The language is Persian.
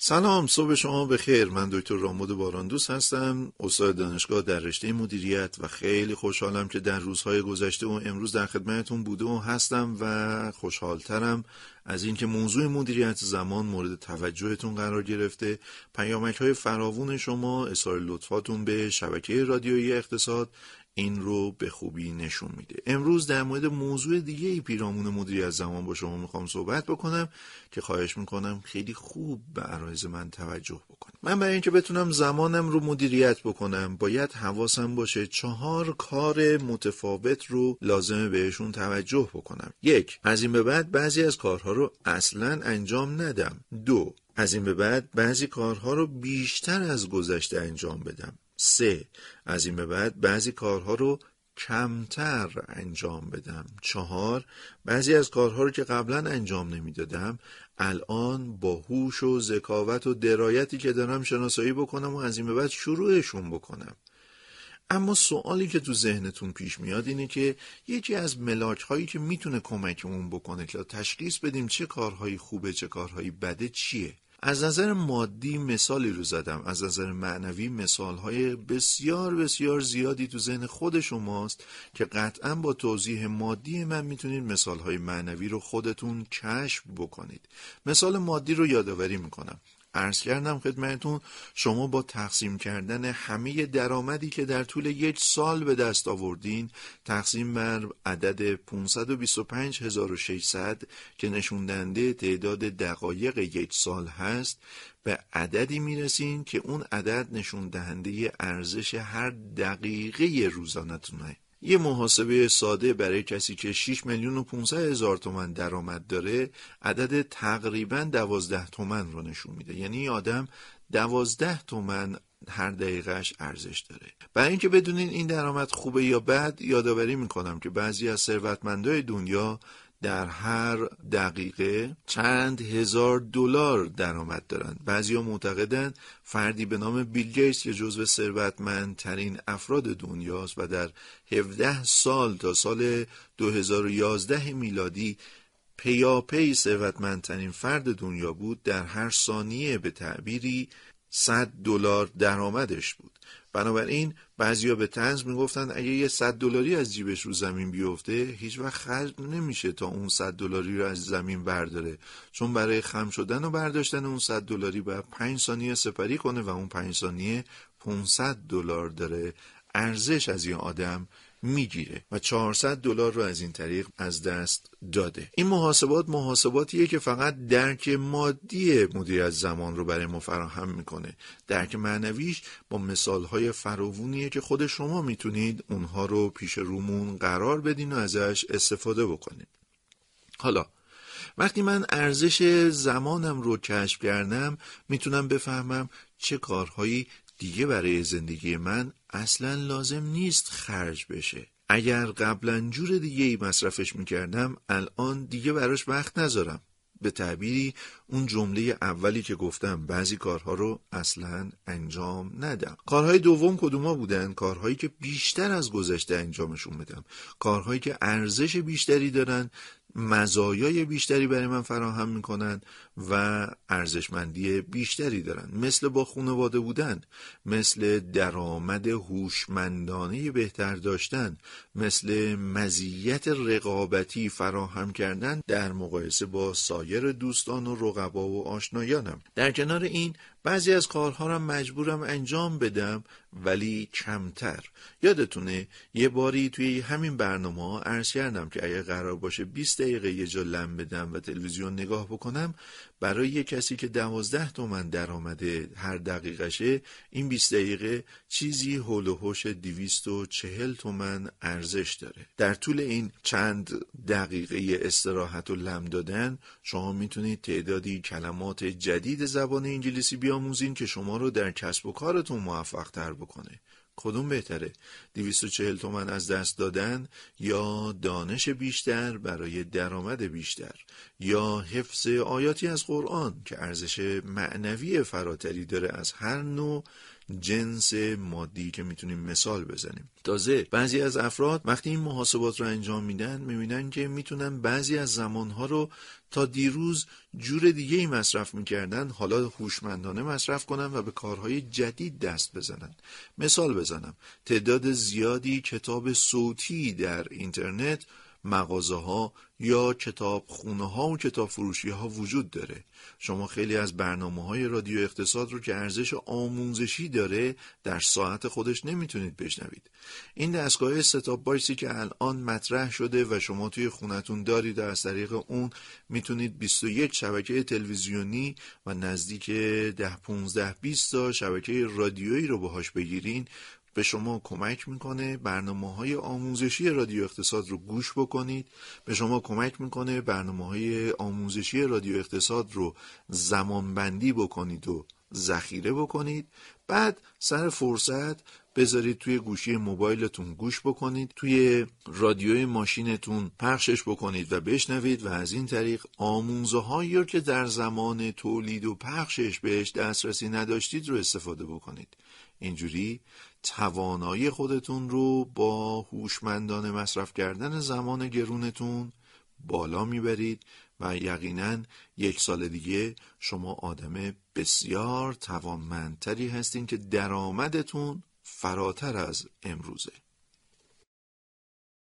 سلام صبح شما بخیر. من دکتر رامود باراندوس هستم استاد دانشگاه در رشته مدیریت و خیلی خوشحالم که در روزهای گذشته و امروز در خدمتتون بوده و هستم و خوشحالترم از اینکه موضوع مدیریت زمان مورد توجهتون قرار گرفته. پیامک های فراوون شما اظهار لطفاتون به شبکه رادیویی اقتصاد این رو به خوبی نشون میده. امروز در مورد موضوع دیگه ای پیرامون مدیریت زمان با شما می‌خوام صحبت بکنم که خواهش می‌کنم خیلی خوب به عرایز من توجه بکنم من برای اینکه بتونم زمانم رو مدیریت بکنم باید حواسم باشه چهار کار متفاوت رو لازمه بهشون توجه بکنم. یک از این به بعد بعضی از کارها رو اصلا انجام ندم. دو از این به بعد بعضی کارها رو بیشتر از گذشته انجام بدم. سه. از این به بعد بعضی کارها رو کمتر انجام بدم. چهار. بعضی از کارها رو که قبلا انجام نمی‌دادم الان با هوش و ذکاوت و درایتی که دارم شناسایی بکنم و از این به بعد شروعشون بکنم. اما سوالی که تو ذهنتون پیش میاد اینه که یکی از ملاک هایی که می‌تونه کمکمون بکنه که تشخیص بدیم چه کارهایی خوبه چه کارهایی بده چیه؟ از نظر مادی مثالی رو زدم. از نظر معنوی مثالهای بسیار بسیار زیادی تو ذهن خود شماست که قطعا با توضیح مادی من می‌تونید مثالهای معنوی رو خودتون کشف بکنید. مثال مادی رو یادآوری می‌کنم. عرض کردم خدمتون شما با تقسیم کردن همه درآمدی که در طول یک سال به دست آوردین تقسیم بر عدد 525600 که نشوندنده تعداد دقایق یک سال هست به عددی می‌رسین که اون عدد نشون دهنده ارزش هر دقیقه روزانتونه یه محاسبه ساده برای کسی که 6 میلیون و 500 هزار تومن درآمد داره عدد تقریبا 12 تومن رو نشون میده. یعنی آدم 12 تومن هر دقیقهش ارزش داره. برای اینکه بدونین این درآمد خوبه یا بد یادآوری می‌کنم که بعضی از ثروتمندای دنیا در هر دقیقه چند هزار دلار درآمد دارند. بعضیا معتقدند فردی به نام بیل گیتس که جزو ثروتمندترین افراد دنیاست و در 17 سال تا سال 2011 میلادی پیاپی ثروتمندترین فرد دنیا بود در هر ثانیه به تعبیری 100 دلار درآمدش بود. بنابراین بعضیا به تنز می‌گفتن اگه یه صد دلاری از جیبش رو زمین بیفته هیچ وقت خرج نمیشه تا اون صد دلاری رو از زمین برداره. چون برای خم شدن و برداشتن اون صد دلاری باید پنج ثانیه سپری کنه و اون پنج ثانیه 500 دلار داره. ارزش از یه آدم می‌گیره و 400 دلار رو از این طریق از دست داده. این محاسبات محاسباتیه که فقط درک مادی مدیریت زمان رو برای ما فراهم می‌کنه. درک معنویش با مثالهای فراوونیه که خود شما می‌تونید اونها رو پیش رومون قرار بدین و ازش استفاده بکنید. حالا وقتی من ارزش زمانم رو کشف کردم می‌تونم بفهمم چه کارهایی دیگه برای زندگی من اصلا لازم نیست خرج بشه. اگر قبلا جور دیگه ای مصرفش می‌کردم الان دیگه براش وقت نذارم. به تعبیری اون جمله اولی که گفتم بعضی کارها رو اصلا انجام ندم. کارهای دوم کدوما بودن؟ کارهایی که بیشتر از گذشته انجامشون بدم کارهایی که ارزش بیشتری دارن مزایای بیشتری برای من فراهم می‌کنن و ارزشمندی بیشتری دارن. مثل با خانواده بودن مثل درآمد هوشمندانه بهتر داشتن مثل مزیت رقابتی فراهم کردن در مقایسه با سایر دوستان و رقبا و آشنایانم. در کنار این بعضی از کارها را مجبورم انجام بدم ولی کمتر. یادتونه یه باری توی همین برنامه ها عرض کردم که اگر قرار باشه 20 دقیقه یه جا لم بدم و تلویزیون نگاه بکنم برای یه کسی که دوازده تومن درآمده هر دقیقشه این 20 دقیقه چیزی هول و هوش 240 تومن ارزش داره. در طول این چند دقیقه استراحت و لم دادن شما می‌تونید تعدادی کلمات جدید زبان انگلیسی بیاموزین که شما رو در کسب و کارتون موفق تر بکنه. کدوم بهتره؟ 240 تومن از دست دادن یا دانش بیشتر برای درآمد بیشتر یا حفظ آیاتی از قرآن که ارزش معنوی فراتری داره از هر نوع جنس مادی که می‌تونیم مثال بزنیم. تازه بعضی از افراد وقتی این محاسبات رو انجام میدن می‌بینن که می‌تونن بعضی از زمانها رو تا دیروز جور دیگه ای مصرف می‌کردن حالا هوشمندانه مصرف کنن و به کارهای جدید دست بزنن. مثال بزنم. تعداد زیادی کتاب صوتی در اینترنت مغازه ها یا کتاب خونه ها و کتاب فروشی ها وجود داره. شما خیلی از برنامه های رادیو اقتصاد رو که ارزش آموزشی داره در ساعت خودش نمی‌تونید بشنوید. این دستگاه ستاپ بایسی که الان مطرح شده و شما توی خونتون دارید از طریق اون می‌تونید 21 شبکه تلویزیونی و نزدیک 10 15 20 تا شبکه رادیویی رو باهاش بگیرین. به شما کمک می‌کنه برنامه های آموزشی رادیو اقتصاد رو گوش بکنید. به شما کمک می‌کنه برنامه های آموزشی رادیو اقتصاد رو زمانبندی بکنید و ذخیره بکنید. بعد سر فرصت بذارید توی گوشی موبایلتون گوش بکنید. توی رادیوی ماشینتون پخشش بکنید و بشنوید و از این طریق آموزه هایی که در زمان تولید و پخشش بهش دسترسی نداشتید رو استفاده بکنید. اینجوری توانایی خودتون رو با هوشمندانه مصرف کردن زمان گرونتون بالا می‌برید و یقینا یک سال دیگه شما آدم بسیار توانمندتری هستین که درآمدتون فراتر از امروزه.